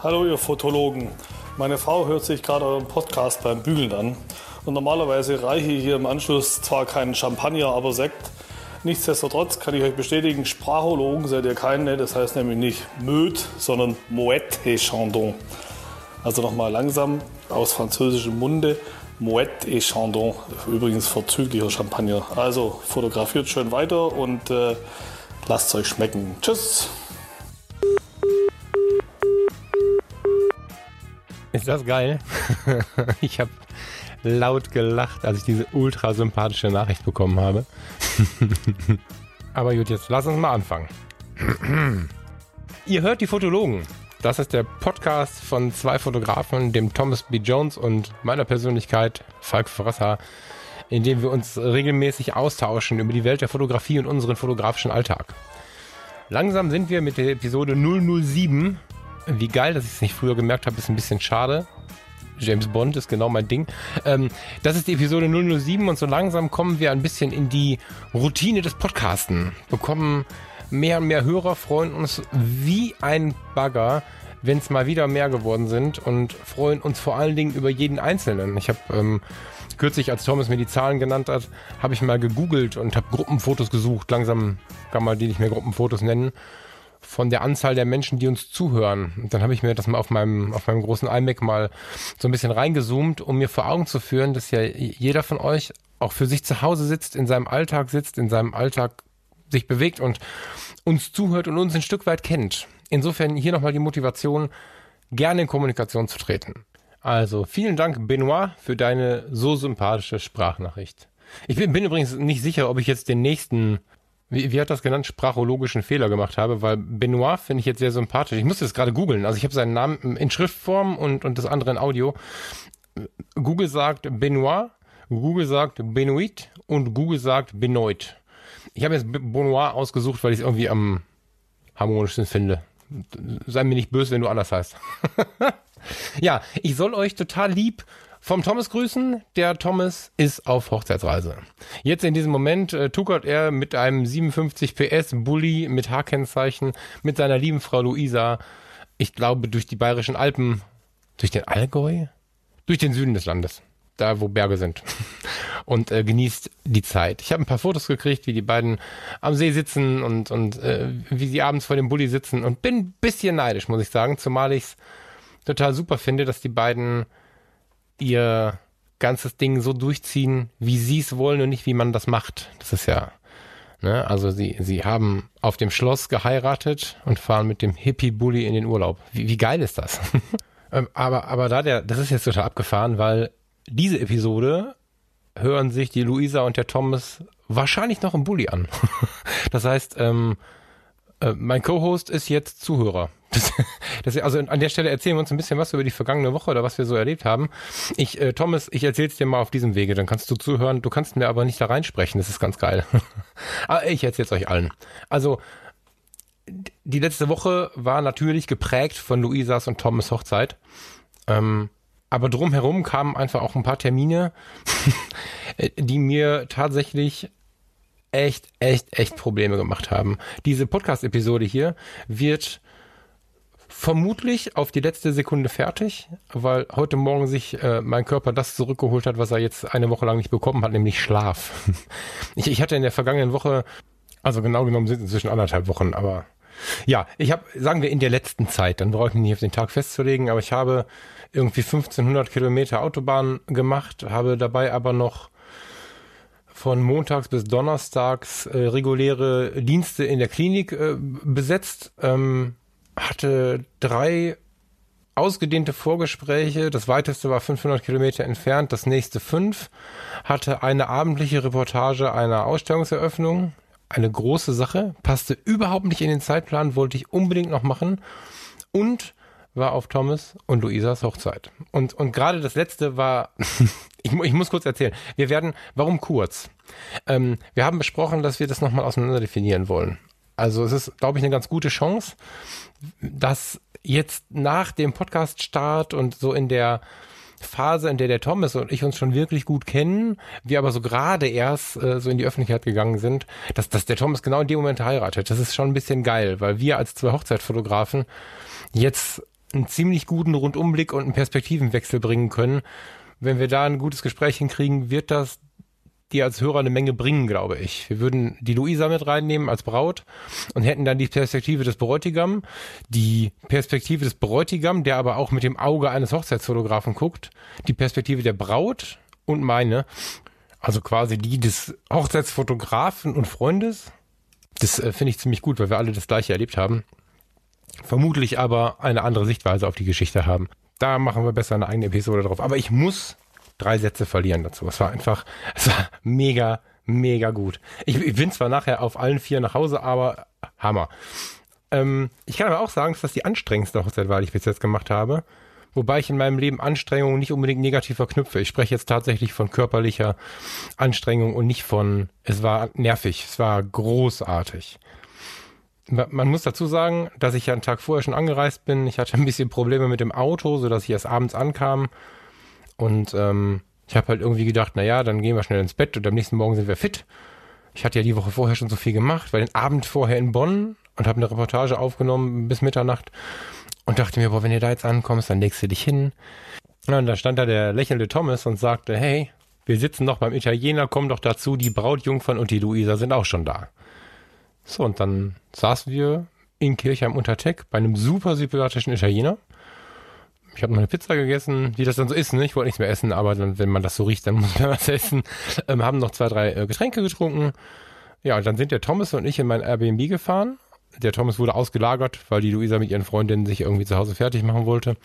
Hallo ihr Fotologen. Meine Frau hört sich gerade euren Podcast beim Bügeln an. Und normalerweise reiche ich hier im Anschluss zwar keinen Champagner, aber Sekt. Nichtsdestotrotz kann ich euch bestätigen, Sprachologen seid ihr keine. Das heißt nämlich nicht Möd, sondern Moët et Chandon. Also nochmal langsam aus französischem Munde. Moët et Chandon. Übrigens vorzüglicher Champagner. Also fotografiert schön weiter und äh, lasst es euch schmecken. Tschüss. Ist das geil? ich habe laut gelacht, als ich diese ultra sympathische Nachricht bekommen habe. Aber gut, jetzt lass uns mal anfangen. Ihr hört die Fotologen. Das ist der Podcast von zwei Fotografen, dem Thomas B. Jones und meiner Persönlichkeit, Falk Frasser, in dem wir uns regelmäßig austauschen über die Welt der Fotografie und unseren fotografischen Alltag. Langsam sind wir mit der Episode 007 wie geil, dass ich es nicht früher gemerkt habe, ist ein bisschen schade. James Bond ist genau mein Ding. Ähm, das ist die Episode 007 und so langsam kommen wir ein bisschen in die Routine des Podcasten. Bekommen mehr und mehr Hörer, freuen uns wie ein Bagger, wenn es mal wieder mehr geworden sind und freuen uns vor allen Dingen über jeden Einzelnen. Ich habe ähm, kürzlich, als Thomas mir die Zahlen genannt hat, habe ich mal gegoogelt und habe Gruppenfotos gesucht. Langsam kann man die nicht mehr Gruppenfotos nennen von der Anzahl der Menschen, die uns zuhören. Und dann habe ich mir das mal auf meinem, auf meinem großen iMac mal so ein bisschen reingezoomt, um mir vor Augen zu führen, dass ja jeder von euch auch für sich zu Hause sitzt, in seinem Alltag sitzt, in seinem Alltag sich bewegt und uns zuhört und uns ein Stück weit kennt. Insofern hier nochmal die Motivation, gerne in Kommunikation zu treten. Also vielen Dank, Benoit, für deine so sympathische Sprachnachricht. Ich bin, bin übrigens nicht sicher, ob ich jetzt den nächsten wie, wie hat das genannt, sprachologischen Fehler gemacht habe, weil Benoit finde ich jetzt sehr sympathisch. Ich musste das gerade googeln. Also ich habe seinen Namen in Schriftform und, und das andere in Audio. Google sagt Benoit, Google sagt Benoit und Google sagt Benoit. Ich habe jetzt Benoit ausgesucht, weil ich es irgendwie am harmonischsten finde. Sei mir nicht böse, wenn du anders heißt. ja, ich soll euch total lieb vom Thomas grüßen. Der Thomas ist auf Hochzeitsreise. Jetzt in diesem Moment äh, tuckert er mit einem 57 PS Bulli mit H-Kennzeichen mit seiner lieben Frau Luisa, ich glaube, durch die bayerischen Alpen, durch den Allgäu, durch den Süden des Landes, da wo Berge sind. Und äh, genießt die Zeit. Ich habe ein paar Fotos gekriegt, wie die beiden am See sitzen und, und äh, wie sie abends vor dem Bulli sitzen und bin ein bisschen neidisch, muss ich sagen, zumal ich es total super finde, dass die beiden ihr ganzes Ding so durchziehen, wie sie es wollen und nicht wie man das macht. Das ist ja, ne, also sie, sie haben auf dem Schloss geheiratet und fahren mit dem Hippie-Bully in den Urlaub. Wie, wie geil ist das? Ähm, aber, aber da der, das ist jetzt total abgefahren, weil diese Episode hören sich die Luisa und der Thomas wahrscheinlich noch im Bulli an. das heißt, ähm, äh, mein Co-Host ist jetzt Zuhörer. Das, das, also an der Stelle erzählen wir uns ein bisschen was über die vergangene Woche oder was wir so erlebt haben. Ich, äh, Thomas, ich erzähl's dir mal auf diesem Wege, dann kannst du zuhören. Du kannst mir aber nicht da reinsprechen, das ist ganz geil. aber ah, ich erzähl's euch allen. Also, die letzte Woche war natürlich geprägt von Luisas und Thomas Hochzeit. Ähm, aber drumherum kamen einfach auch ein paar Termine, die mir tatsächlich echt, echt, echt Probleme gemacht haben. Diese Podcast-Episode hier wird vermutlich auf die letzte Sekunde fertig, weil heute Morgen sich äh, mein Körper das zurückgeholt hat, was er jetzt eine Woche lang nicht bekommen hat, nämlich Schlaf. ich, ich hatte in der vergangenen Woche, also genau genommen sind es inzwischen anderthalb Wochen, aber ja, ich habe, sagen wir in der letzten Zeit, dann brauche ich mich nicht auf den Tag festzulegen, aber ich habe irgendwie 1500 Kilometer Autobahn gemacht, habe dabei aber noch von montags bis donnerstags äh, reguläre Dienste in der Klinik äh, besetzt. Ähm, hatte drei ausgedehnte Vorgespräche. Das weiteste war 500 Kilometer entfernt, das nächste fünf. Hatte eine abendliche Reportage einer Ausstellungseröffnung. Eine große Sache, passte überhaupt nicht in den Zeitplan, wollte ich unbedingt noch machen. Und war auf Thomas und Luisas Hochzeit. Und, und gerade das letzte war, ich, ich muss kurz erzählen, wir werden, warum kurz? Ähm, wir haben besprochen, dass wir das nochmal auseinander definieren wollen. Also es ist, glaube ich, eine ganz gute Chance, dass jetzt nach dem Podcast-Start und so in der Phase, in der der Thomas und ich uns schon wirklich gut kennen, wir aber so gerade erst äh, so in die Öffentlichkeit gegangen sind, dass, dass der Thomas genau in dem Moment heiratet. Das ist schon ein bisschen geil, weil wir als zwei Hochzeitfotografen jetzt einen ziemlich guten Rundumblick und einen Perspektivenwechsel bringen können. Wenn wir da ein gutes Gespräch hinkriegen, wird das dir als Hörer eine Menge bringen, glaube ich. Wir würden die Luisa mit reinnehmen als Braut und hätten dann die Perspektive des Bräutigam, die Perspektive des Bräutigam, der aber auch mit dem Auge eines Hochzeitsfotografen guckt, die Perspektive der Braut und meine, also quasi die des Hochzeitsfotografen und Freundes. Das äh, finde ich ziemlich gut, weil wir alle das gleiche erlebt haben. Vermutlich aber eine andere Sichtweise auf die Geschichte haben. Da machen wir besser eine eigene Episode drauf. Aber ich muss drei Sätze verlieren dazu. Es war einfach, es war mega, mega gut. Ich, ich bin zwar nachher auf allen vier nach Hause, aber Hammer. Ähm, ich kann aber auch sagen, dass das die anstrengendste Hochzeit war, die ich bis jetzt gemacht habe. Wobei ich in meinem Leben Anstrengungen nicht unbedingt negativ verknüpfe. Ich spreche jetzt tatsächlich von körperlicher Anstrengung und nicht von, es war nervig, es war großartig. Man muss dazu sagen, dass ich ja einen Tag vorher schon angereist bin. Ich hatte ein bisschen Probleme mit dem Auto, sodass ich erst abends ankam und ähm, ich habe halt irgendwie gedacht, na ja, dann gehen wir schnell ins Bett und am nächsten Morgen sind wir fit. Ich hatte ja die Woche vorher schon so viel gemacht, weil den Abend vorher in Bonn und habe eine Reportage aufgenommen bis Mitternacht und dachte mir, boah, wenn ihr da jetzt ankommst, dann legst du dich hin. Und da stand da der lächelnde Thomas und sagte, hey, wir sitzen noch beim Italiener, komm doch dazu, die Brautjungfern und die Luisa sind auch schon da. So, und dann saßen wir in Kirchheim unter Teck bei einem super sympathischen Italiener ich habe noch eine Pizza gegessen, wie das dann so ist. Ne? Ich wollte nichts mehr essen, aber dann, wenn man das so riecht, dann muss man was essen. Ähm, haben noch zwei, drei äh, Getränke getrunken. Ja, und dann sind der Thomas und ich in mein Airbnb gefahren. Der Thomas wurde ausgelagert, weil die Luisa mit ihren Freundinnen sich irgendwie zu Hause fertig machen wollte.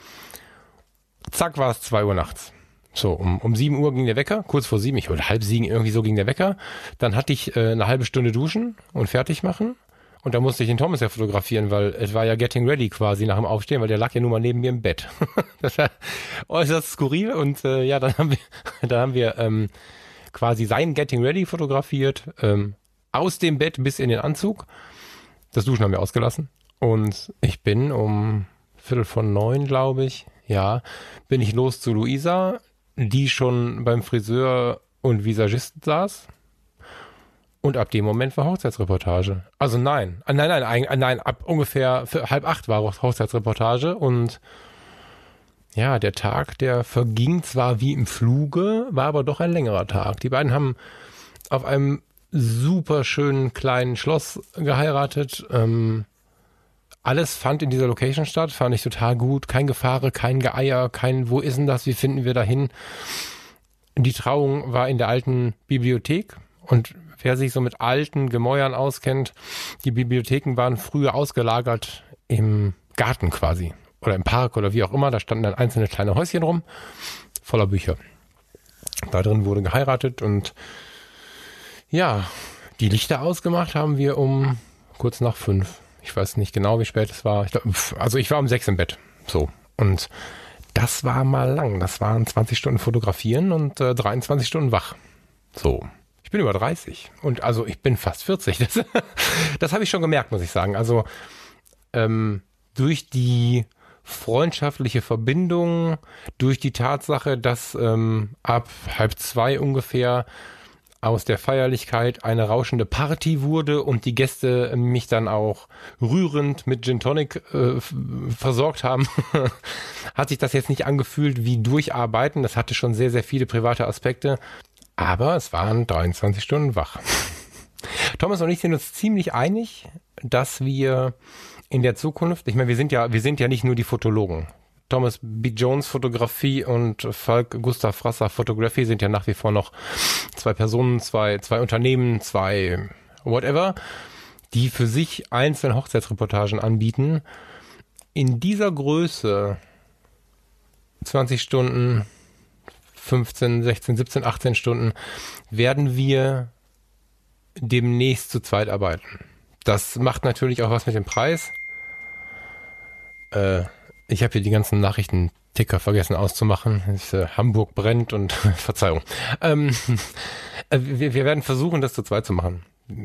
Zack, war es zwei Uhr nachts. So, um, um sieben Uhr ging der Wecker, kurz vor sieben, ich wollte halb sieben, irgendwie so ging der Wecker. Dann hatte ich äh, eine halbe Stunde duschen und fertig machen. Und da musste ich den Thomas ja fotografieren, weil es war ja Getting Ready quasi nach dem Aufstehen, weil der lag ja nun mal neben mir im Bett. das war äußerst skurril und äh, ja, dann haben wir, dann haben wir ähm, quasi sein Getting Ready fotografiert, ähm, aus dem Bett bis in den Anzug. Das Duschen haben wir ausgelassen. Und ich bin um Viertel von neun, glaube ich, ja, bin ich los zu Luisa, die schon beim Friseur und Visagisten saß. Und ab dem Moment war Hochzeitsreportage. Also nein, ah, nein, nein, nein, nein, ab ungefähr halb acht war Hochzeitsreportage und ja, der Tag, der verging zwar wie im Fluge, war aber doch ein längerer Tag. Die beiden haben auf einem super schönen kleinen Schloss geheiratet. Ähm, alles fand in dieser Location statt, fand ich total gut. Kein Gefahre, kein Geeier, kein, wo ist denn das, wie finden wir da hin? Die Trauung war in der alten Bibliothek und wer sich so mit alten Gemäuern auskennt, die Bibliotheken waren früher ausgelagert im Garten quasi oder im Park oder wie auch immer. Da standen dann einzelne kleine Häuschen rum, voller Bücher. Da drin wurde geheiratet und ja, die Lichter ausgemacht haben wir um kurz nach fünf. Ich weiß nicht genau, wie spät es war. Ich glaub, also ich war um sechs im Bett. So. Und das war mal lang. Das waren 20 Stunden fotografieren und äh, 23 Stunden wach. So bin über 30 und also ich bin fast 40. Das, das habe ich schon gemerkt, muss ich sagen. Also ähm, durch die freundschaftliche Verbindung, durch die Tatsache, dass ähm, ab halb zwei ungefähr aus der Feierlichkeit eine rauschende Party wurde und die Gäste mich dann auch rührend mit Gin Tonic äh, versorgt haben, hat sich das jetzt nicht angefühlt wie Durcharbeiten. Das hatte schon sehr, sehr viele private Aspekte. Aber es waren 23 Stunden wach. Thomas und ich sind uns ziemlich einig, dass wir in der Zukunft, ich meine, wir sind ja, wir sind ja nicht nur die Fotologen. Thomas B. Jones Fotografie und Falk Gustav Frasser Fotografie sind ja nach wie vor noch zwei Personen, zwei, zwei Unternehmen, zwei whatever, die für sich einzelne Hochzeitsreportagen anbieten. In dieser Größe 20 Stunden 15, 16, 17, 18 Stunden werden wir demnächst zu zweit arbeiten. Das macht natürlich auch was mit dem Preis. Äh, ich habe hier die ganzen Nachrichtenticker vergessen auszumachen. Ist, äh, Hamburg brennt und Verzeihung. Ähm, äh, wir, wir werden versuchen, das zu zweit zu machen.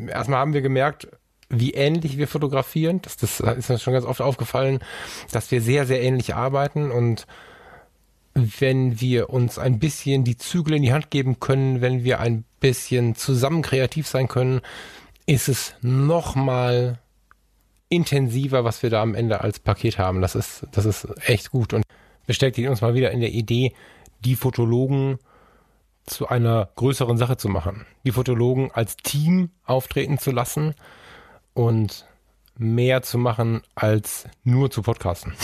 Erstmal haben wir gemerkt, wie ähnlich wir fotografieren. Das, das ist mir schon ganz oft aufgefallen, dass wir sehr, sehr ähnlich arbeiten und wenn wir uns ein bisschen die Zügel in die Hand geben können, wenn wir ein bisschen zusammen kreativ sein können, ist es nochmal intensiver, was wir da am Ende als Paket haben. Das ist, das ist echt gut und bestätigt uns mal wieder in der Idee, die Fotologen zu einer größeren Sache zu machen. Die Fotologen als Team auftreten zu lassen und mehr zu machen als nur zu podcasten.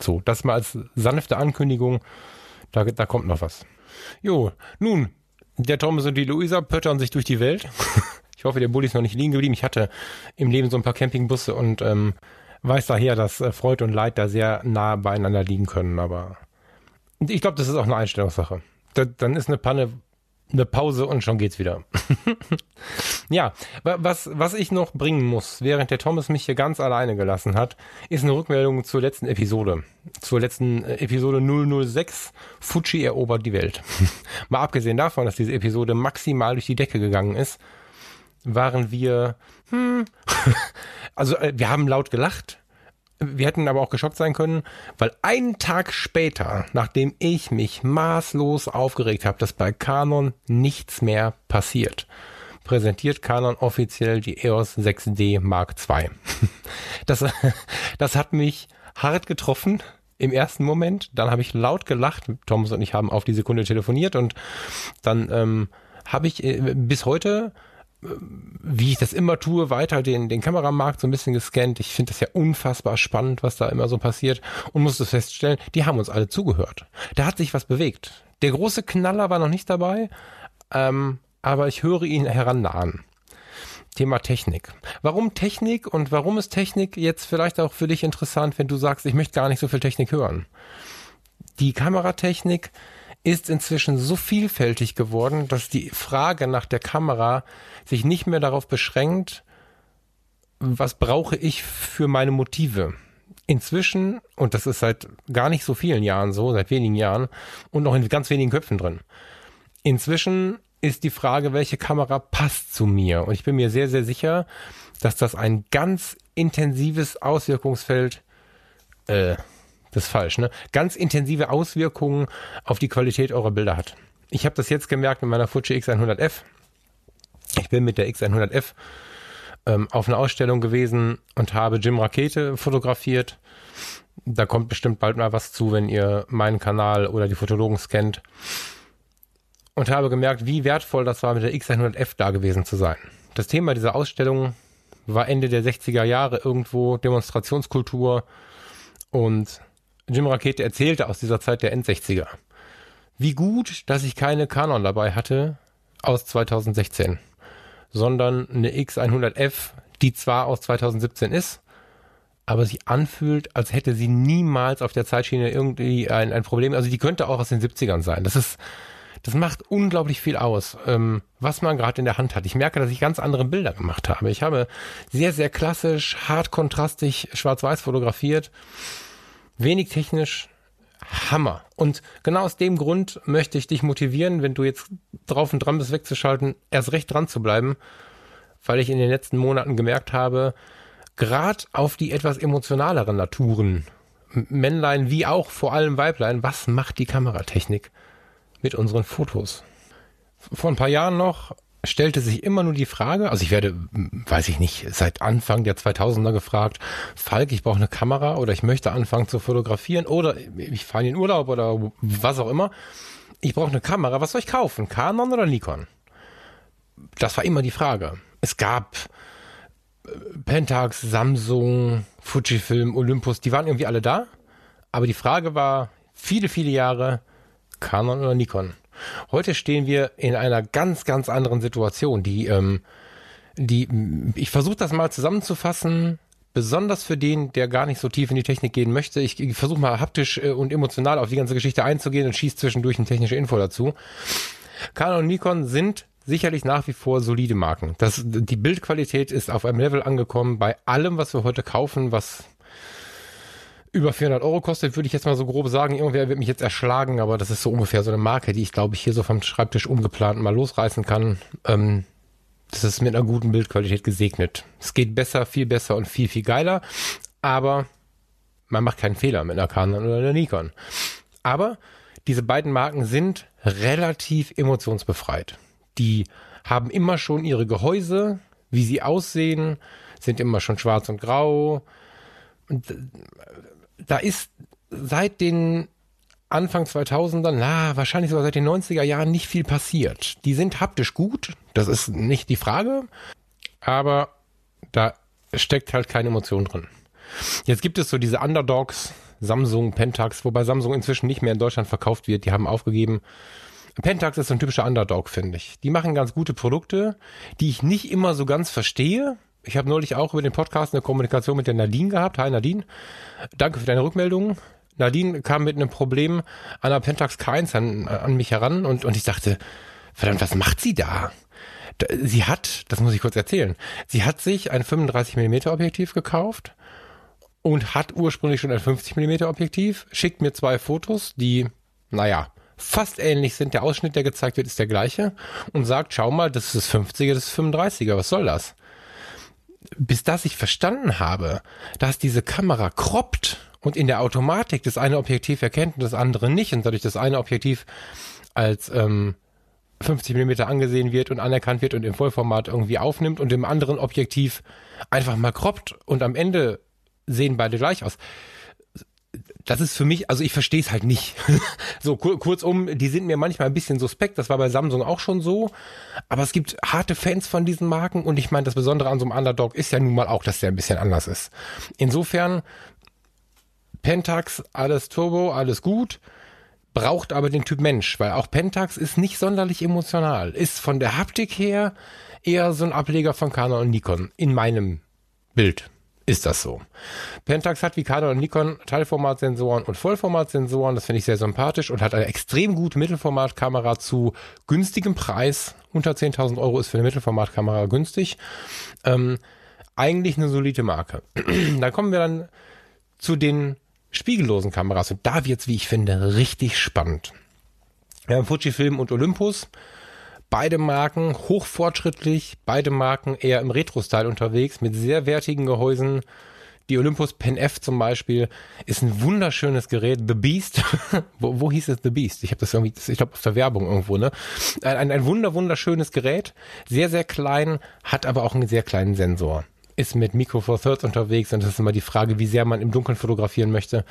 So, das mal als sanfte Ankündigung. Da, da kommt noch was. Jo, nun, der Thomas und die Luisa pöttern sich durch die Welt. ich hoffe, der Bulli ist noch nicht liegen geblieben. Ich hatte im Leben so ein paar Campingbusse und ähm, weiß daher, dass äh, Freude und Leid da sehr nah beieinander liegen können. Aber ich glaube, das ist auch eine Einstellungssache. Da, dann ist eine Panne eine Pause und schon geht's wieder. ja, was, was ich noch bringen muss, während der Thomas mich hier ganz alleine gelassen hat, ist eine Rückmeldung zur letzten Episode. Zur letzten äh, Episode 006, Fuji erobert die Welt. Mal abgesehen davon, dass diese Episode maximal durch die Decke gegangen ist, waren wir, hm, also äh, wir haben laut gelacht, wir hätten aber auch geschockt sein können, weil einen Tag später, nachdem ich mich maßlos aufgeregt habe, dass bei Canon nichts mehr passiert, präsentiert Canon offiziell die EOS 6D Mark II. Das, das hat mich hart getroffen im ersten Moment. Dann habe ich laut gelacht. Thomas und ich haben auf die Sekunde telefoniert und dann ähm, habe ich äh, bis heute wie ich das immer tue, weiter den, den Kameramarkt so ein bisschen gescannt. Ich finde das ja unfassbar spannend, was da immer so passiert und musste feststellen, die haben uns alle zugehört. Da hat sich was bewegt. Der große Knaller war noch nicht dabei, ähm, aber ich höre ihn herannahen. Thema Technik. Warum Technik und warum ist Technik jetzt vielleicht auch für dich interessant, wenn du sagst, ich möchte gar nicht so viel Technik hören? Die Kameratechnik ist inzwischen so vielfältig geworden, dass die Frage nach der Kamera sich nicht mehr darauf beschränkt, was brauche ich für meine Motive. Inzwischen, und das ist seit gar nicht so vielen Jahren so, seit wenigen Jahren und noch in ganz wenigen Köpfen drin. Inzwischen ist die Frage, welche Kamera passt zu mir. Und ich bin mir sehr, sehr sicher, dass das ein ganz intensives Auswirkungsfeld, äh, das ist falsch, ne? Ganz intensive Auswirkungen auf die Qualität eurer Bilder hat. Ich habe das jetzt gemerkt mit meiner Fuji X100F. Ich bin mit der X100F ähm, auf einer Ausstellung gewesen und habe Jim Rakete fotografiert. Da kommt bestimmt bald mal was zu, wenn ihr meinen Kanal oder die Fotologen scannt. Und habe gemerkt, wie wertvoll das war, mit der X100F da gewesen zu sein. Das Thema dieser Ausstellung war Ende der 60er Jahre irgendwo Demonstrationskultur und Jim Rakete erzählte aus dieser Zeit der End-60er. Wie gut, dass ich keine Canon dabei hatte aus 2016, sondern eine X100F, die zwar aus 2017 ist, aber sich anfühlt, als hätte sie niemals auf der Zeitschiene irgendwie ein, ein Problem. Also die könnte auch aus den 70ern sein. Das ist, das macht unglaublich viel aus, ähm, was man gerade in der Hand hat. Ich merke, dass ich ganz andere Bilder gemacht habe. Ich habe sehr, sehr klassisch, hart kontrastig schwarz-weiß fotografiert wenig technisch, Hammer. Und genau aus dem Grund möchte ich dich motivieren, wenn du jetzt drauf und dran bist, wegzuschalten, erst recht dran zu bleiben, weil ich in den letzten Monaten gemerkt habe, gerade auf die etwas emotionaleren Naturen, Männlein wie auch vor allem Weiblein, was macht die Kameratechnik mit unseren Fotos? Vor ein paar Jahren noch stellte sich immer nur die Frage, also ich werde, weiß ich nicht, seit Anfang der 2000er gefragt, Falk, ich brauche eine Kamera oder ich möchte anfangen zu fotografieren oder ich fahre in den Urlaub oder was auch immer. Ich brauche eine Kamera, was soll ich kaufen? Canon oder Nikon? Das war immer die Frage. Es gab äh, Pentax, Samsung, Fujifilm, Olympus, die waren irgendwie alle da. Aber die Frage war viele, viele Jahre Canon oder Nikon. Heute stehen wir in einer ganz, ganz anderen Situation, die, ähm, die, ich versuche das mal zusammenzufassen, besonders für den, der gar nicht so tief in die Technik gehen möchte. Ich, ich versuche mal haptisch äh, und emotional auf die ganze Geschichte einzugehen und schieße zwischendurch eine technische Info dazu. Canon und Nikon sind sicherlich nach wie vor solide Marken. Das, die Bildqualität ist auf einem Level angekommen bei allem, was wir heute kaufen, was über 400 Euro kostet, würde ich jetzt mal so grob sagen. Irgendwer wird mich jetzt erschlagen, aber das ist so ungefähr so eine Marke, die ich glaube ich hier so vom Schreibtisch ungeplant mal losreißen kann. Ähm, das ist mit einer guten Bildqualität gesegnet. Es geht besser, viel besser und viel, viel geiler, aber man macht keinen Fehler mit einer Canon oder einer Nikon. Aber diese beiden Marken sind relativ emotionsbefreit. Die haben immer schon ihre Gehäuse, wie sie aussehen, sind immer schon schwarz und grau. Und äh, da ist seit den Anfang 2000er, na, wahrscheinlich sogar seit den 90er Jahren nicht viel passiert. Die sind haptisch gut, das ist nicht die Frage, aber da steckt halt keine Emotion drin. Jetzt gibt es so diese Underdogs, Samsung, Pentax, wobei Samsung inzwischen nicht mehr in Deutschland verkauft wird, die haben aufgegeben. Pentax ist so ein typischer Underdog, finde ich. Die machen ganz gute Produkte, die ich nicht immer so ganz verstehe. Ich habe neulich auch über den Podcast eine Kommunikation mit der Nadine gehabt. Hi Nadine, danke für deine Rückmeldung. Nadine kam mit einem Problem an der Pentax K1 an, an mich heran und, und ich dachte, verdammt, was macht sie da? Sie hat, das muss ich kurz erzählen, sie hat sich ein 35 mm Objektiv gekauft und hat ursprünglich schon ein 50 mm Objektiv, schickt mir zwei Fotos, die, naja, fast ähnlich sind. Der Ausschnitt, der gezeigt wird, ist der gleiche und sagt, schau mal, das ist das 50er, das ist 35er, was soll das? Bis das ich verstanden habe, dass diese Kamera kroppt und in der Automatik das eine Objektiv erkennt und das andere nicht und dadurch das eine Objektiv als ähm, 50 mm angesehen wird und anerkannt wird und im Vollformat irgendwie aufnimmt und im anderen Objektiv einfach mal kroppt und am Ende sehen beide gleich aus das ist für mich, also ich verstehe es halt nicht. so kur kurzum, die sind mir manchmal ein bisschen suspekt. Das war bei Samsung auch schon so. Aber es gibt harte Fans von diesen Marken und ich meine, das Besondere an so einem Underdog ist ja nun mal auch, dass der ein bisschen anders ist. Insofern Pentax, alles Turbo, alles gut braucht aber den Typ Mensch, weil auch Pentax ist nicht sonderlich emotional, ist von der Haptik her eher so ein Ableger von Canon und Nikon in meinem Bild ist das so. Pentax hat wie Canon und Nikon Teilformatsensoren und Vollformatsensoren. Das finde ich sehr sympathisch und hat eine extrem gute Mittelformatkamera zu günstigem Preis. Unter 10.000 Euro ist für eine Mittelformatkamera günstig. Ähm, eigentlich eine solide Marke. dann kommen wir dann zu den spiegellosen Kameras und da wird's, wie ich finde, richtig spannend. Wir haben Fujifilm und Olympus. Beide Marken hochfortschrittlich, beide Marken eher im Retro-Style unterwegs mit sehr wertigen Gehäusen. Die Olympus Pen F zum Beispiel ist ein wunderschönes Gerät. The Beast. wo, wo hieß es The Beast? Ich habe das irgendwie, ich glaube auf der Werbung irgendwo, ne? Ein, ein wunder, wunderschönes Gerät. Sehr, sehr klein, hat aber auch einen sehr kleinen Sensor. Ist mit Micro Four Thirds unterwegs und das ist immer die Frage, wie sehr man im Dunkeln fotografieren möchte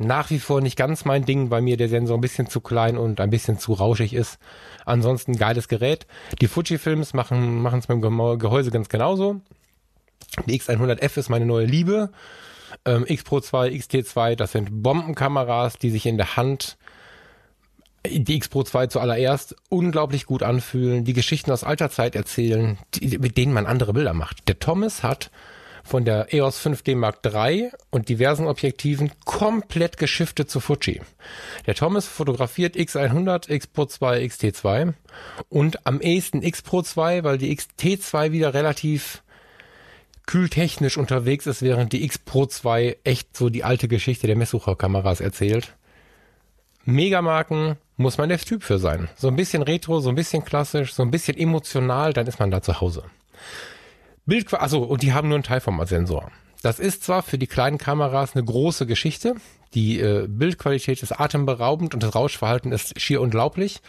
nach wie vor nicht ganz mein Ding, weil mir der Sensor ein bisschen zu klein und ein bisschen zu rauschig ist. Ansonsten geiles Gerät. Die Fujifilms machen machen es mit dem Gehäuse ganz genauso. Die X100F ist meine neue Liebe. Ähm, X Pro 2, XT2, das sind Bombenkameras, die sich in der Hand die X Pro 2 zuallererst unglaublich gut anfühlen, die Geschichten aus alter Zeit erzählen, die, mit denen man andere Bilder macht. Der Thomas hat von der EOS 5D Mark III und diversen Objektiven komplett geschiftet zu Fuji. Der Thomas fotografiert X100, X Pro 2, XT2 und am ehesten X Pro 2, weil die XT2 wieder relativ kühltechnisch unterwegs ist, während die X Pro 2 echt so die alte Geschichte der Messsucherkameras erzählt. Megamarken muss man der Typ für sein. So ein bisschen retro, so ein bisschen klassisch, so ein bisschen emotional, dann ist man da zu Hause. Bild, also und die haben nur einen Teilformatsensor. Das ist zwar für die kleinen Kameras eine große Geschichte. Die äh, Bildqualität ist atemberaubend und das Rauschverhalten ist schier unglaublich.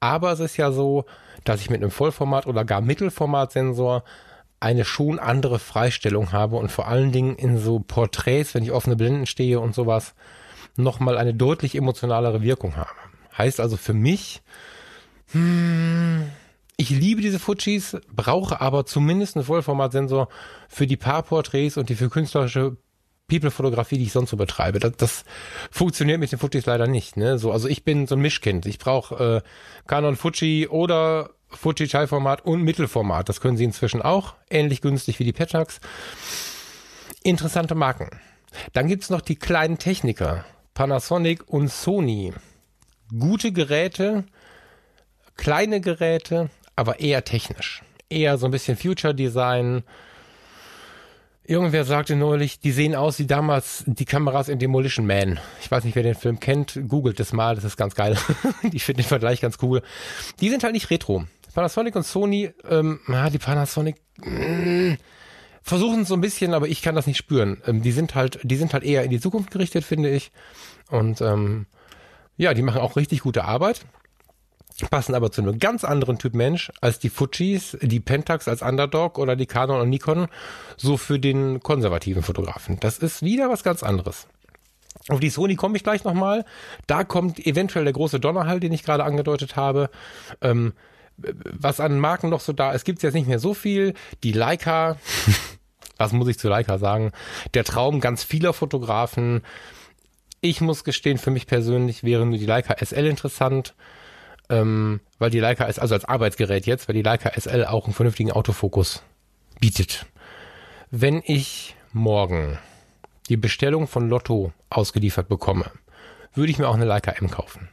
Aber es ist ja so, dass ich mit einem Vollformat oder gar Mittelformatsensor eine schon andere Freistellung habe und vor allen Dingen in so Porträts, wenn ich offene Blenden stehe und sowas, nochmal eine deutlich emotionalere Wirkung habe. Heißt also für mich, hm, ich liebe diese Fujis, brauche aber zumindest einen Vollformatsensor für die Paarporträts und die für künstlerische People-Fotografie, die ich sonst so betreibe. Das, das funktioniert mit den Fujis leider nicht. Ne? So, also ich bin so ein Mischkind. Ich brauche äh, Canon Fuji oder Fuji Teilformat und Mittelformat. Das können sie inzwischen auch. Ähnlich günstig wie die Petax. Interessante Marken. Dann gibt's noch die kleinen Techniker. Panasonic und Sony. Gute Geräte, kleine Geräte, aber eher technisch. Eher so ein bisschen Future Design. Irgendwer sagte neulich, die sehen aus wie damals die Kameras in Demolition Man. Ich weiß nicht, wer den Film kennt. Googelt es mal, das ist ganz geil. ich finde den Vergleich ganz cool. Die sind halt nicht retro. Panasonic und Sony, ähm, ja, die Panasonic mh, mm, versuchen es so ein bisschen, aber ich kann das nicht spüren. Ähm, die sind halt, die sind halt eher in die Zukunft gerichtet, finde ich. Und ähm, ja, die machen auch richtig gute Arbeit passen aber zu einem ganz anderen Typ Mensch als die Fujis, die Pentax als Underdog oder die Canon und Nikon, so für den konservativen Fotografen. Das ist wieder was ganz anderes. Auf die Sony komme ich gleich nochmal. Da kommt eventuell der große Donnerhall, den ich gerade angedeutet habe. Ähm, was an Marken noch so da ist, gibt es jetzt nicht mehr so viel. Die Leica, was muss ich zu Leica sagen? Der Traum ganz vieler Fotografen. Ich muss gestehen, für mich persönlich wäre nur die Leica SL interessant ähm, weil die Leica ist also als Arbeitsgerät jetzt, weil die Leica SL auch einen vernünftigen Autofokus bietet. Wenn ich morgen die Bestellung von Lotto ausgeliefert bekomme, würde ich mir auch eine Leica M kaufen.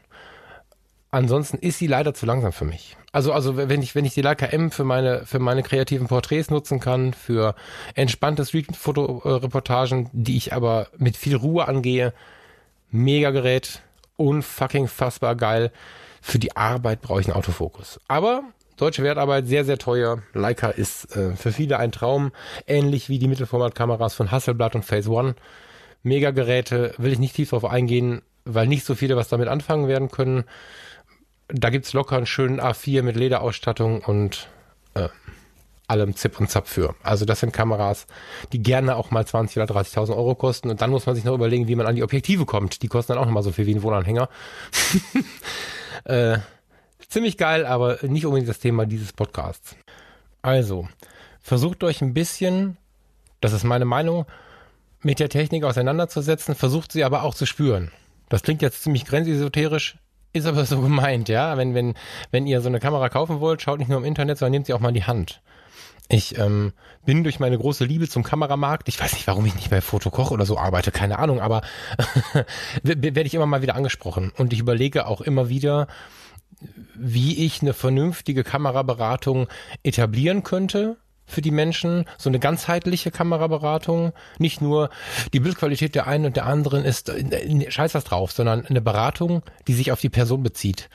Ansonsten ist sie leider zu langsam für mich. Also, also wenn ich, wenn ich die Leica M für meine, für meine kreativen Porträts nutzen kann, für entspannte Street-Fotoreportagen, die ich aber mit viel Ruhe angehe, mega Gerät, unfucking fassbar geil. Für die Arbeit brauche ich einen Autofokus. Aber deutsche Wertarbeit sehr, sehr teuer. Leica ist äh, für viele ein Traum. Ähnlich wie die Mittelformatkameras von Hasselblad und Phase One. Mega-Geräte, will ich nicht tief drauf eingehen, weil nicht so viele was damit anfangen werden können. Da gibt es locker einen schönen A4 mit Lederausstattung und äh, allem Zip und Zap für. Also das sind Kameras, die gerne auch mal 20 oder 30.000 Euro kosten und dann muss man sich noch überlegen, wie man an die Objektive kommt. Die kosten dann auch noch mal so viel wie ein Wohnanhänger. Äh, ziemlich geil, aber nicht unbedingt das Thema dieses Podcasts. Also, versucht euch ein bisschen, das ist meine Meinung, mit der Technik auseinanderzusetzen, versucht sie aber auch zu spüren. Das klingt jetzt ziemlich grenzesoterisch, ist aber so gemeint, ja. Wenn, wenn, wenn ihr so eine Kamera kaufen wollt, schaut nicht nur im Internet, sondern nehmt sie auch mal in die Hand. Ich ähm, bin durch meine große Liebe zum Kameramarkt, ich weiß nicht, warum ich nicht bei Fotokoch oder so arbeite, keine Ahnung, aber werde ich immer mal wieder angesprochen. Und ich überlege auch immer wieder, wie ich eine vernünftige Kameraberatung etablieren könnte für die Menschen, so eine ganzheitliche Kameraberatung, nicht nur die Bildqualität der einen und der anderen ist äh, scheiß was drauf, sondern eine Beratung, die sich auf die Person bezieht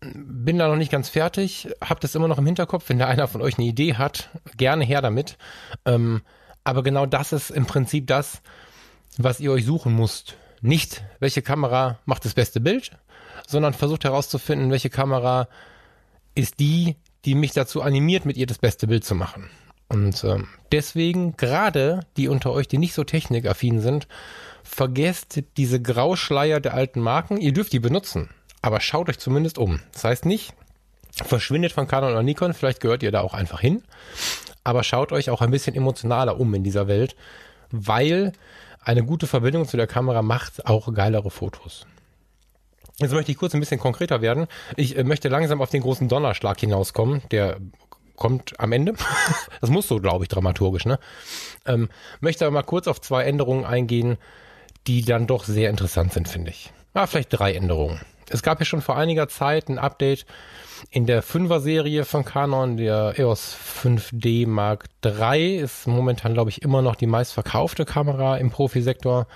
bin da noch nicht ganz fertig, hab das immer noch im Hinterkopf. Wenn da einer von euch eine Idee hat, gerne her damit. Ähm, aber genau das ist im Prinzip das, was ihr euch suchen müsst. Nicht, welche Kamera macht das beste Bild, sondern versucht herauszufinden, welche Kamera ist die, die mich dazu animiert, mit ihr das beste Bild zu machen. Und ähm, deswegen, gerade die unter euch, die nicht so technikaffin sind, vergesst diese Grauschleier der alten Marken. Ihr dürft die benutzen. Aber schaut euch zumindest um. Das heißt nicht, verschwindet von Canon oder Nikon, vielleicht gehört ihr da auch einfach hin. Aber schaut euch auch ein bisschen emotionaler um in dieser Welt, weil eine gute Verbindung zu der Kamera macht auch geilere Fotos. Jetzt möchte ich kurz ein bisschen konkreter werden. Ich äh, möchte langsam auf den großen Donnerschlag hinauskommen, der kommt am Ende. das muss so, glaube ich, dramaturgisch, ne? Ähm, möchte aber mal kurz auf zwei Änderungen eingehen, die dann doch sehr interessant sind, finde ich. Ah, vielleicht drei Änderungen es gab ja schon vor einiger Zeit ein Update in der 5er-Serie von Canon, der EOS 5D Mark III ist momentan, glaube ich, immer noch die meistverkaufte Kamera im Profisektor.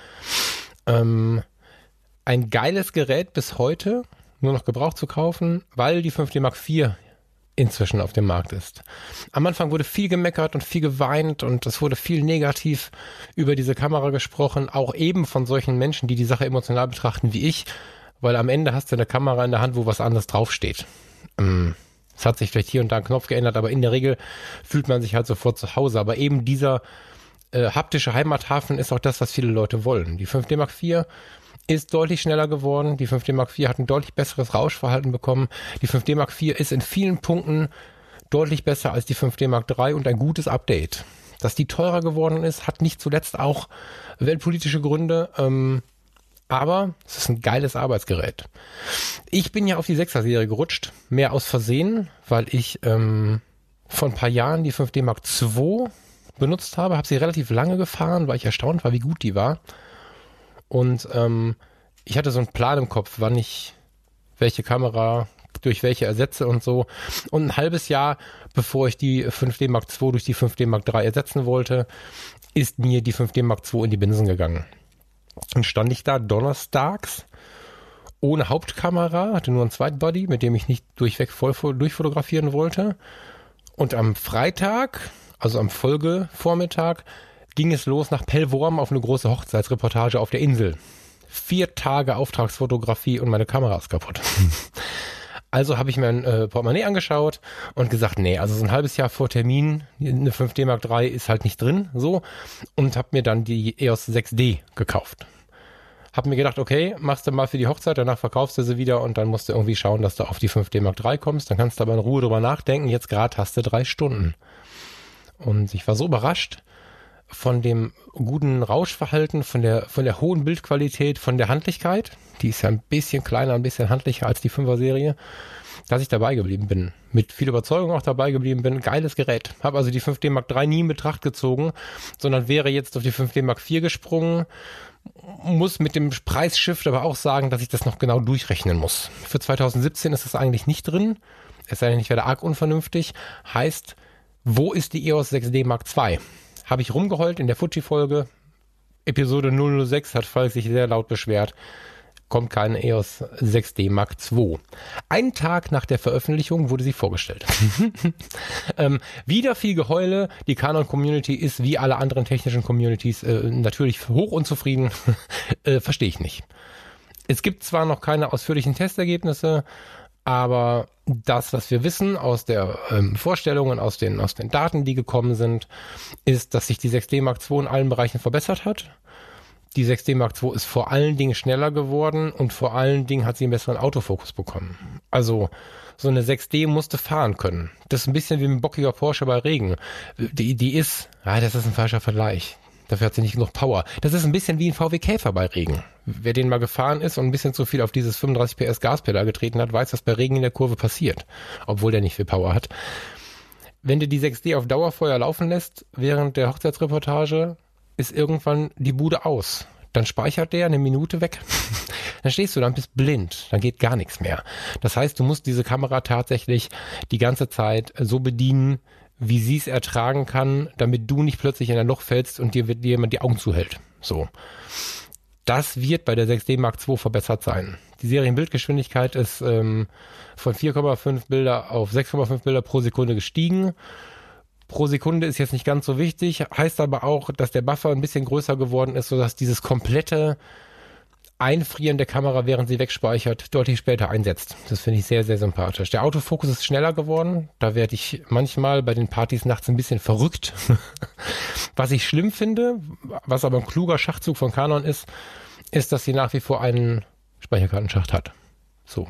Ähm, ein geiles Gerät bis heute, nur noch gebraucht zu kaufen, weil die 5D Mark IV inzwischen auf dem Markt ist. Am Anfang wurde viel gemeckert und viel geweint und es wurde viel negativ über diese Kamera gesprochen, auch eben von solchen Menschen, die die Sache emotional betrachten wie ich weil am Ende hast du eine Kamera in der Hand, wo was anderes draufsteht. Ähm, es hat sich vielleicht hier und da ein Knopf geändert, aber in der Regel fühlt man sich halt sofort zu Hause. Aber eben dieser äh, haptische Heimathafen ist auch das, was viele Leute wollen. Die 5D Mark IV ist deutlich schneller geworden. Die 5D Mark IV hat ein deutlich besseres Rauschverhalten bekommen. Die 5D Mark IV ist in vielen Punkten deutlich besser als die 5D Mark III und ein gutes Update. Dass die teurer geworden ist, hat nicht zuletzt auch weltpolitische Gründe. Ähm, aber es ist ein geiles Arbeitsgerät. Ich bin ja auf die 6er-Serie gerutscht, mehr aus Versehen, weil ich ähm, vor ein paar Jahren die 5D Mark II benutzt habe, habe sie relativ lange gefahren, weil ich erstaunt war, wie gut die war. Und ähm, ich hatte so einen Plan im Kopf, wann ich welche Kamera durch welche ersetze und so. Und ein halbes Jahr, bevor ich die 5D Mark II durch die 5D Mark III ersetzen wollte, ist mir die 5D Mark II in die Binsen gegangen. Dann stand ich da donnerstags ohne Hauptkamera, hatte nur einen Zweitbody, mit dem ich nicht durchweg voll durchfotografieren wollte. Und am Freitag, also am Folgevormittag, ging es los nach Pellworm auf eine große Hochzeitsreportage auf der Insel. Vier Tage Auftragsfotografie und meine Kamera ist kaputt. Also habe ich mir ein äh, Portemonnaie angeschaut und gesagt, nee, also so ein halbes Jahr vor Termin, eine 5D Mark III ist halt nicht drin, so. Und habe mir dann die EOS 6D gekauft. Hab mir gedacht, okay, machst du mal für die Hochzeit, danach verkaufst du sie wieder und dann musst du irgendwie schauen, dass du auf die 5D Mark III kommst. Dann kannst du aber in Ruhe drüber nachdenken. Jetzt gerade hast du drei Stunden. Und ich war so überrascht, von dem guten Rauschverhalten, von der, von der hohen Bildqualität, von der Handlichkeit, die ist ja ein bisschen kleiner, ein bisschen handlicher als die 5er Serie, dass ich dabei geblieben bin. Mit viel Überzeugung auch dabei geblieben bin. Geiles Gerät. Habe also die 5D Mark III nie in Betracht gezogen, sondern wäre jetzt auf die 5D Mark IV gesprungen. Muss mit dem Preisshift aber auch sagen, dass ich das noch genau durchrechnen muss. Für 2017 ist es eigentlich nicht drin. Es sei denn, ich werde arg unvernünftig. Heißt, wo ist die EOS 6D Mark II? Habe ich rumgeheult in der Fuji-Folge. Episode 006 hat Falk sich sehr laut beschwert. Kommt keine EOS 6D Mark II. Einen Tag nach der Veröffentlichung wurde sie vorgestellt. ähm, wieder viel Geheule. Die Canon-Community ist wie alle anderen technischen Communities äh, natürlich hoch unzufrieden. äh, Verstehe ich nicht. Es gibt zwar noch keine ausführlichen Testergebnisse, aber das, was wir wissen aus der ähm, Vorstellungen, aus den, aus den Daten, die gekommen sind, ist, dass sich die 6D Mark II in allen Bereichen verbessert hat. Die 6D Mark II ist vor allen Dingen schneller geworden und vor allen Dingen hat sie einen besseren Autofokus bekommen. Also so eine 6D musste fahren können. Das ist ein bisschen wie ein bockiger Porsche bei Regen. Die, die ist, ah, das ist ein falscher Vergleich. Dafür hat sie nicht genug Power. Das ist ein bisschen wie ein VW Käfer bei Regen. Wer den mal gefahren ist und ein bisschen zu viel auf dieses 35 PS Gaspedal getreten hat, weiß, was bei Regen in der Kurve passiert. Obwohl der nicht viel Power hat. Wenn du die 6D auf Dauerfeuer laufen lässt, während der Hochzeitsreportage, ist irgendwann die Bude aus. Dann speichert der eine Minute weg. dann stehst du da und bist blind. Dann geht gar nichts mehr. Das heißt, du musst diese Kamera tatsächlich die ganze Zeit so bedienen, wie sie es ertragen kann, damit du nicht plötzlich in ein Loch fällst und dir, dir jemand die Augen zuhält. So. Das wird bei der 6D Mark II verbessert sein. Die Serienbildgeschwindigkeit ist ähm, von 4,5 Bilder auf 6,5 Bilder pro Sekunde gestiegen. Pro Sekunde ist jetzt nicht ganz so wichtig, heißt aber auch, dass der Buffer ein bisschen größer geworden ist, sodass dieses komplette Einfrieren der Kamera, während sie wegspeichert, deutlich später einsetzt. Das finde ich sehr, sehr sympathisch. Der Autofokus ist schneller geworden. Da werde ich manchmal bei den Partys nachts ein bisschen verrückt. was ich schlimm finde, was aber ein kluger Schachzug von Canon ist, ist, dass sie nach wie vor einen Speicherkartenschacht hat. So.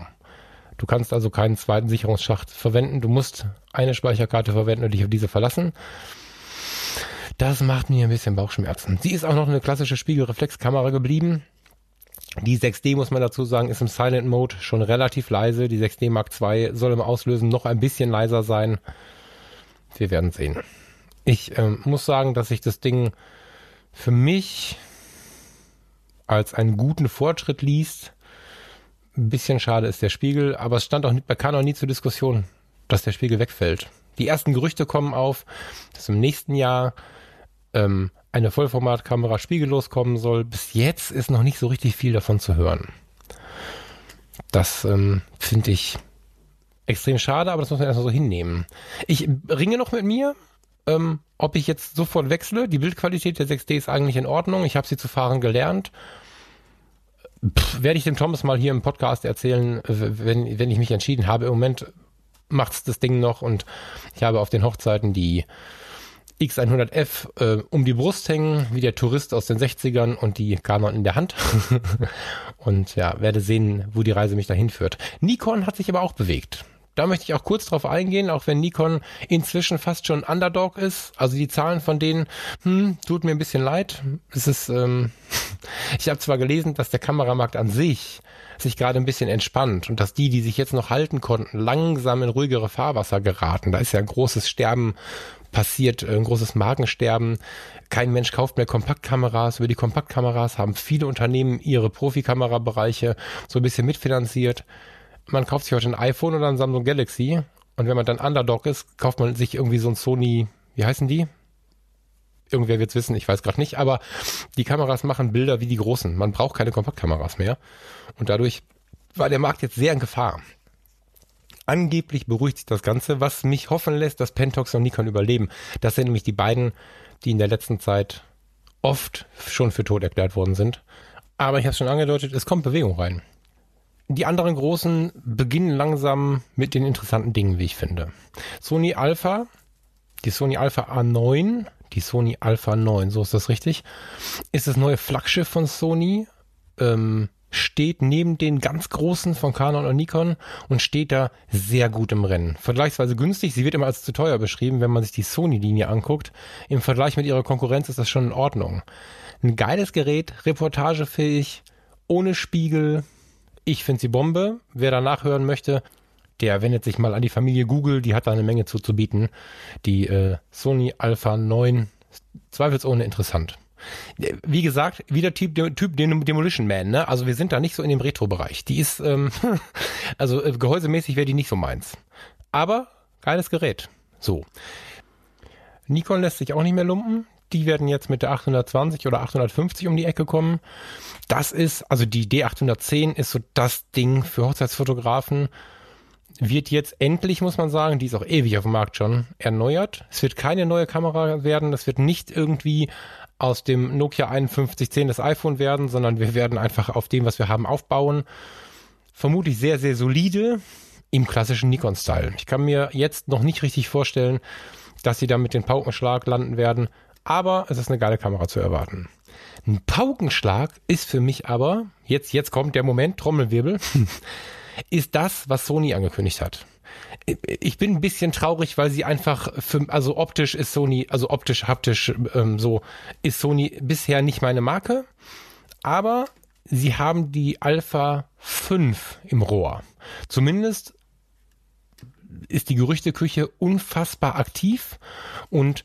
Du kannst also keinen zweiten Sicherungsschacht verwenden. Du musst eine Speicherkarte verwenden und dich auf diese verlassen. Das macht mir ein bisschen Bauchschmerzen. Sie ist auch noch eine klassische Spiegelreflexkamera geblieben. Die 6D, muss man dazu sagen, ist im Silent Mode schon relativ leise. Die 6D Mark II soll im Auslösen noch ein bisschen leiser sein. Wir werden sehen. Ich ähm, muss sagen, dass ich das Ding für mich als einen guten Fortschritt liest. Ein bisschen schade ist der Spiegel, aber es stand auch nicht bei Canon nie zur Diskussion, dass der Spiegel wegfällt. Die ersten Gerüchte kommen auf, dass im nächsten Jahr ähm, eine Vollformatkamera spiegellos kommen soll. Bis jetzt ist noch nicht so richtig viel davon zu hören. Das ähm, finde ich extrem schade, aber das muss man erstmal so hinnehmen. Ich ringe noch mit mir, ähm, ob ich jetzt sofort wechsle. Die Bildqualität der 6D ist eigentlich in Ordnung. Ich habe sie zu fahren gelernt. Pff, werde ich dem Thomas mal hier im Podcast erzählen, wenn, wenn ich mich entschieden habe. Im Moment macht's das Ding noch und ich habe auf den Hochzeiten die X100F äh, um die Brust hängen, wie der Tourist aus den 60ern und die Canon in der Hand. und ja, werde sehen, wo die Reise mich dahin führt. Nikon hat sich aber auch bewegt. Da möchte ich auch kurz drauf eingehen, auch wenn Nikon inzwischen fast schon Underdog ist. Also die Zahlen von denen, hm, tut mir ein bisschen leid. Es ist, ähm, ich habe zwar gelesen, dass der Kameramarkt an sich sich gerade ein bisschen entspannt und dass die, die sich jetzt noch halten konnten, langsam in ruhigere Fahrwasser geraten. Da ist ja ein großes Sterben passiert äh, ein großes Markensterben. Kein Mensch kauft mehr Kompaktkameras. Über die Kompaktkameras haben viele Unternehmen ihre Profikamerabereiche so ein bisschen mitfinanziert. Man kauft sich heute ein iPhone oder ein Samsung Galaxy und wenn man dann Underdog ist, kauft man sich irgendwie so ein Sony, wie heißen die? Irgendwer wird's wissen, ich weiß gerade nicht, aber die Kameras machen Bilder wie die großen. Man braucht keine Kompaktkameras mehr und dadurch war der Markt jetzt sehr in Gefahr. Angeblich beruhigt sich das Ganze, was mich hoffen lässt, dass Pentox und Nikon überleben. Das sind nämlich die beiden, die in der letzten Zeit oft schon für tot erklärt worden sind. Aber ich habe es schon angedeutet, es kommt Bewegung rein. Die anderen großen beginnen langsam mit den interessanten Dingen, wie ich finde. Sony Alpha, die Sony Alpha A9, die Sony Alpha 9, so ist das richtig, ist das neue Flaggschiff von Sony. Ähm, steht neben den ganz großen von Canon und Nikon und steht da sehr gut im Rennen. Vergleichsweise günstig. Sie wird immer als zu teuer beschrieben, wenn man sich die Sony-Linie anguckt. Im Vergleich mit ihrer Konkurrenz ist das schon in Ordnung. Ein geiles Gerät, reportagefähig, ohne Spiegel. Ich finde sie Bombe. Wer danach hören möchte, der wendet sich mal an die Familie Google, die hat da eine Menge zu, zu bieten. Die äh, Sony Alpha 9, zweifelsohne interessant. Wie gesagt, wieder Typ, typ Demolition Man, ne? Also wir sind da nicht so in dem Retro-Bereich. Die ist, ähm, also äh, gehäusemäßig wäre die nicht so meins. Aber geiles Gerät. So. Nikon lässt sich auch nicht mehr lumpen. Die werden jetzt mit der 820 oder 850 um die Ecke kommen. Das ist, also die D810 ist so das Ding für Hochzeitsfotografen. Wird jetzt endlich, muss man sagen, die ist auch ewig auf dem Markt schon, erneuert. Es wird keine neue Kamera werden. Das wird nicht irgendwie aus dem Nokia 5110 das iPhone werden, sondern wir werden einfach auf dem, was wir haben, aufbauen. Vermutlich sehr, sehr solide im klassischen Nikon-Style. Ich kann mir jetzt noch nicht richtig vorstellen, dass sie da mit dem Paukenschlag landen werden, aber es ist eine geile Kamera zu erwarten. Ein Paukenschlag ist für mich aber, jetzt, jetzt kommt der Moment, Trommelwirbel, ist das, was Sony angekündigt hat ich bin ein bisschen traurig, weil sie einfach für, also optisch ist Sony, also optisch, haptisch ähm, so, ist Sony bisher nicht meine Marke. Aber sie haben die Alpha 5 im Rohr. Zumindest ist die Gerüchteküche unfassbar aktiv und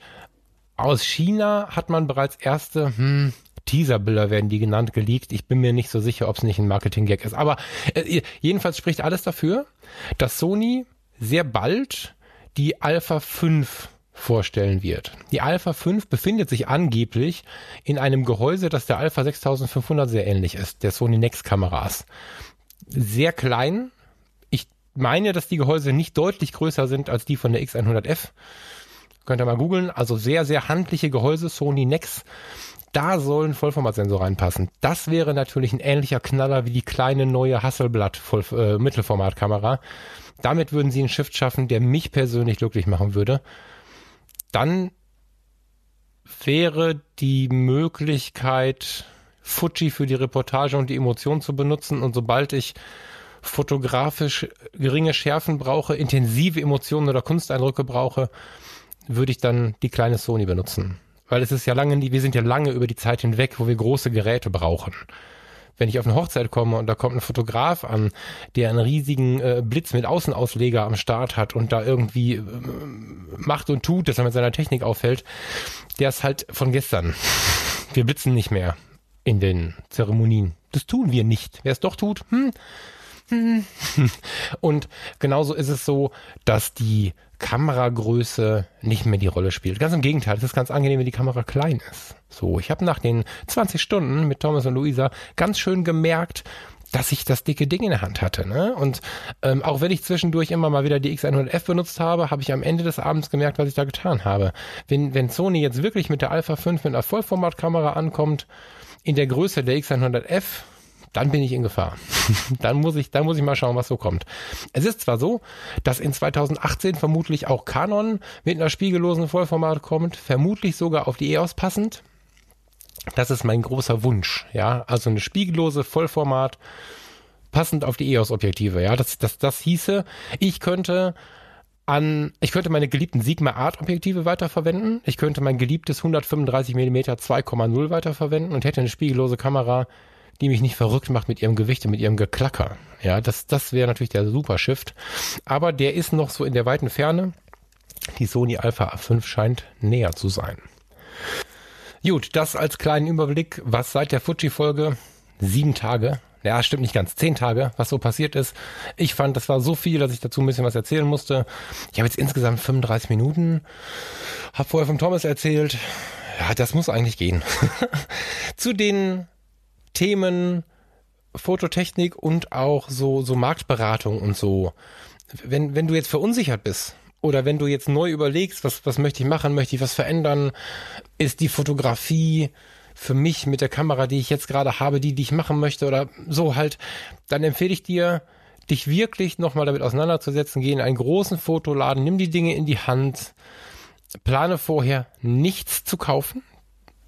aus China hat man bereits erste hm, Teaserbilder werden die genannt, geleakt. Ich bin mir nicht so sicher, ob es nicht ein Marketing-Gag ist. Aber äh, jedenfalls spricht alles dafür, dass Sony sehr bald die Alpha 5 vorstellen wird. Die Alpha 5 befindet sich angeblich in einem Gehäuse, das der Alpha 6500 sehr ähnlich ist, der Sony Nex Kameras. Sehr klein. Ich meine, dass die Gehäuse nicht deutlich größer sind als die von der X100F. Könnt ihr mal googeln. Also sehr, sehr handliche Gehäuse, Sony Nex. Da soll ein Vollformatsensor reinpassen. Das wäre natürlich ein ähnlicher Knaller wie die kleine neue Hasselblatt äh, Mittelformatkamera. Damit würden sie einen Shift schaffen, der mich persönlich glücklich machen würde. Dann wäre die Möglichkeit, Fuji für die Reportage und die Emotion zu benutzen. Und sobald ich fotografisch geringe Schärfen brauche, intensive Emotionen oder Kunsteindrücke brauche, würde ich dann die kleine Sony benutzen. Weil es ist ja lange, wir sind ja lange über die Zeit hinweg, wo wir große Geräte brauchen wenn ich auf eine Hochzeit komme und da kommt ein Fotograf an, der einen riesigen äh, Blitz mit Außenausleger am Start hat und da irgendwie äh, macht und tut, dass er mit seiner Technik auffällt, der ist halt von gestern. Wir blitzen nicht mehr in den Zeremonien. Das tun wir nicht. Wer es doch tut, hm, Und genauso ist es so, dass die Kameragröße nicht mehr die Rolle spielt. Ganz im Gegenteil, es ist ganz angenehm, wenn die Kamera klein ist. So, ich habe nach den 20 Stunden mit Thomas und Luisa ganz schön gemerkt, dass ich das dicke Ding in der Hand hatte. Ne? Und ähm, auch wenn ich zwischendurch immer mal wieder die X100F benutzt habe, habe ich am Ende des Abends gemerkt, was ich da getan habe. Wenn, wenn Sony jetzt wirklich mit der Alpha 5 mit einer Vollformatkamera ankommt, in der Größe der X100F, dann bin ich in Gefahr. dann muss ich, dann muss ich mal schauen, was so kommt. Es ist zwar so, dass in 2018 vermutlich auch Canon mit einer spiegellosen Vollformat kommt, vermutlich sogar auf die EOS passend. Das ist mein großer Wunsch, ja. Also eine spiegellose Vollformat passend auf die EOS-Objektive, ja. Das, das, das hieße, ich könnte an, ich könnte meine geliebten Sigma Art Objektive weiterverwenden. Ich könnte mein geliebtes 135 mm 2,0 weiterverwenden und hätte eine spiegellose Kamera, die mich nicht verrückt macht mit ihrem Gewicht und mit ihrem Geklacker. Ja, das, das wäre natürlich der Super Shift. Aber der ist noch so in der weiten Ferne. Die Sony Alpha A5 scheint näher zu sein. Gut, das als kleinen Überblick, was seit der Fuji-Folge sieben Tage, ja, stimmt nicht ganz, zehn Tage, was so passiert ist. Ich fand, das war so viel, dass ich dazu ein bisschen was erzählen musste. Ich habe jetzt insgesamt 35 Minuten, habe vorher vom Thomas erzählt. Ja, das muss eigentlich gehen. Zu den Themen Fototechnik und auch so, so Marktberatung und so. Wenn, wenn du jetzt verunsichert bist oder wenn du jetzt neu überlegst, was, was möchte ich machen, möchte ich was verändern, ist die Fotografie für mich mit der Kamera, die ich jetzt gerade habe, die, die ich machen möchte oder so halt, dann empfehle ich dir, dich wirklich nochmal damit auseinanderzusetzen, geh in einen großen Fotoladen, nimm die Dinge in die Hand, plane vorher nichts zu kaufen.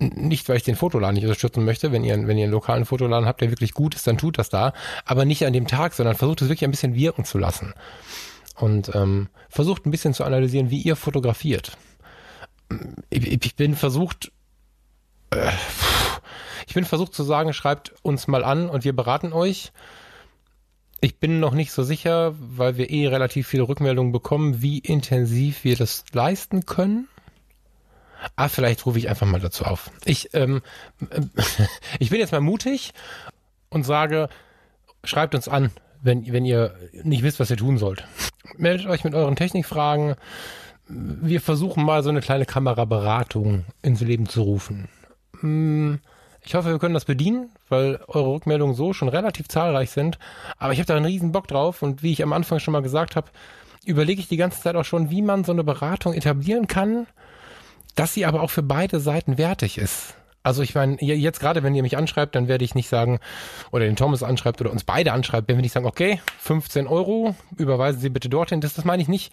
Nicht, weil ich den Fotoladen nicht unterstützen möchte. Wenn ihr, wenn ihr einen lokalen Fotoladen habt, der wirklich gut ist, dann tut das da. Aber nicht an dem Tag, sondern versucht es wirklich ein bisschen wirken zu lassen. Und ähm, versucht ein bisschen zu analysieren, wie ihr fotografiert. Ich, ich bin versucht, äh, ich bin versucht zu sagen, schreibt uns mal an und wir beraten euch. Ich bin noch nicht so sicher, weil wir eh relativ viele Rückmeldungen bekommen, wie intensiv wir das leisten können. Ah, vielleicht rufe ich einfach mal dazu auf. Ich, ähm, ich bin jetzt mal mutig und sage, schreibt uns an, wenn, wenn ihr nicht wisst, was ihr tun sollt. Meldet euch mit euren Technikfragen. Wir versuchen mal so eine kleine Kameraberatung ins Leben zu rufen. Hm, ich hoffe, wir können das bedienen, weil eure Rückmeldungen so schon relativ zahlreich sind. Aber ich habe da einen riesen Bock drauf und wie ich am Anfang schon mal gesagt habe, überlege ich die ganze Zeit auch schon, wie man so eine Beratung etablieren kann, dass sie aber auch für beide Seiten wertig ist. Also ich meine, jetzt gerade, wenn ihr mich anschreibt, dann werde ich nicht sagen, oder den Thomas anschreibt oder uns beide anschreibt, werden wir nicht sagen, okay, 15 Euro, überweisen Sie bitte dorthin. Das, das meine ich nicht.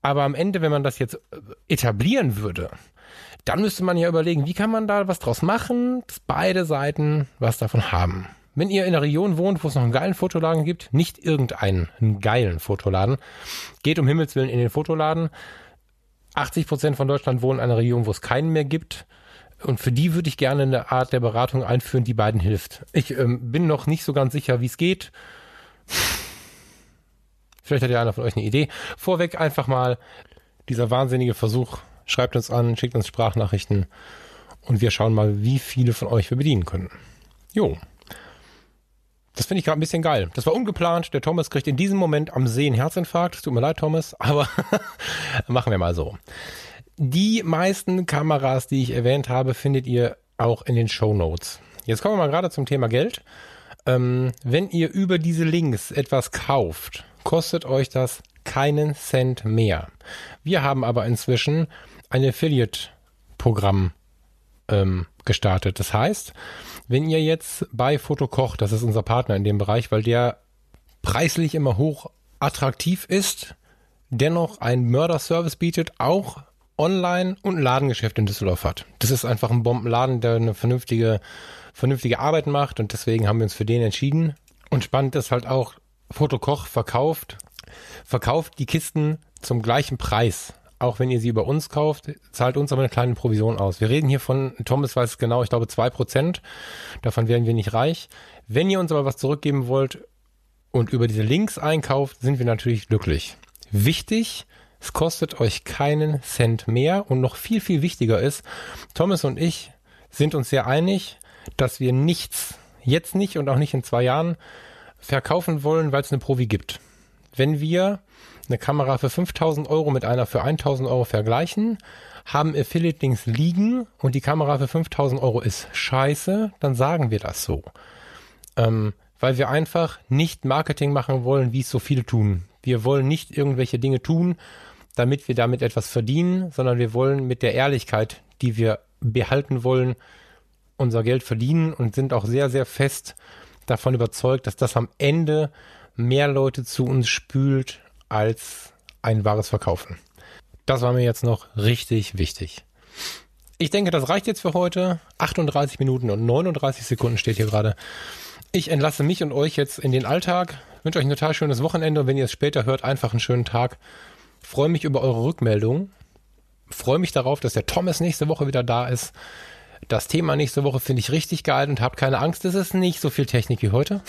Aber am Ende, wenn man das jetzt etablieren würde, dann müsste man ja überlegen, wie kann man da was draus machen, dass beide Seiten was davon haben. Wenn ihr in einer Region wohnt, wo es noch einen geilen Fotoladen gibt, nicht irgendeinen, einen geilen Fotoladen, geht um Himmels Willen in den Fotoladen. 80 Prozent von Deutschland wohnen in einer Region, wo es keinen mehr gibt. Und für die würde ich gerne eine Art der Beratung einführen, die beiden hilft. Ich ähm, bin noch nicht so ganz sicher, wie es geht. Vielleicht hat ja einer von euch eine Idee. Vorweg einfach mal dieser wahnsinnige Versuch, Schreibt uns an, schickt uns Sprachnachrichten und wir schauen mal, wie viele von euch wir bedienen können. Jo. Das finde ich gerade ein bisschen geil. Das war ungeplant. Der Thomas kriegt in diesem Moment am See einen Herzinfarkt. Tut mir leid, Thomas, aber machen wir mal so. Die meisten Kameras, die ich erwähnt habe, findet ihr auch in den Show Notes. Jetzt kommen wir mal gerade zum Thema Geld. Ähm, wenn ihr über diese Links etwas kauft, kostet euch das keinen Cent mehr. Wir haben aber inzwischen ein Affiliate-Programm ähm, gestartet. Das heißt, wenn ihr jetzt bei Fotokoch, das ist unser Partner in dem Bereich, weil der preislich immer hoch attraktiv ist, dennoch einen Mörder-Service bietet, auch Online- und Ladengeschäft in Düsseldorf hat. Das ist einfach ein Bombenladen, der eine vernünftige, vernünftige Arbeit macht und deswegen haben wir uns für den entschieden. Und spannend ist halt auch, Fotokoch verkauft, verkauft die Kisten zum gleichen Preis auch wenn ihr sie über uns kauft, zahlt uns aber eine kleine Provision aus. Wir reden hier von, Thomas weiß genau, ich glaube zwei Prozent. Davon werden wir nicht reich. Wenn ihr uns aber was zurückgeben wollt und über diese Links einkauft, sind wir natürlich glücklich. Wichtig, es kostet euch keinen Cent mehr und noch viel, viel wichtiger ist, Thomas und ich sind uns sehr einig, dass wir nichts, jetzt nicht und auch nicht in zwei Jahren, verkaufen wollen, weil es eine Provi gibt. Wenn wir eine Kamera für 5000 Euro mit einer für 1000 Euro vergleichen, haben Affiliate-Links liegen und die Kamera für 5000 Euro ist scheiße, dann sagen wir das so. Ähm, weil wir einfach nicht Marketing machen wollen, wie es so viele tun. Wir wollen nicht irgendwelche Dinge tun, damit wir damit etwas verdienen, sondern wir wollen mit der Ehrlichkeit, die wir behalten wollen, unser Geld verdienen und sind auch sehr, sehr fest davon überzeugt, dass das am Ende mehr Leute zu uns spült, als ein wahres Verkaufen. Das war mir jetzt noch richtig wichtig. Ich denke, das reicht jetzt für heute. 38 Minuten und 39 Sekunden steht hier gerade. Ich entlasse mich und euch jetzt in den Alltag. Wünsche euch ein total schönes Wochenende und wenn ihr es später hört, einfach einen schönen Tag. Freue mich über eure Rückmeldung. Freue mich darauf, dass der Thomas nächste Woche wieder da ist. Das Thema nächste Woche finde ich richtig geil und habt keine Angst, es ist nicht so viel Technik wie heute.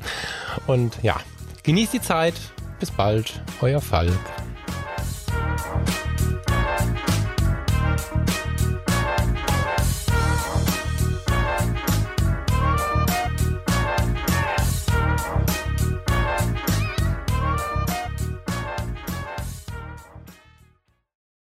und ja, genießt die Zeit. Bis bald, euer Falk.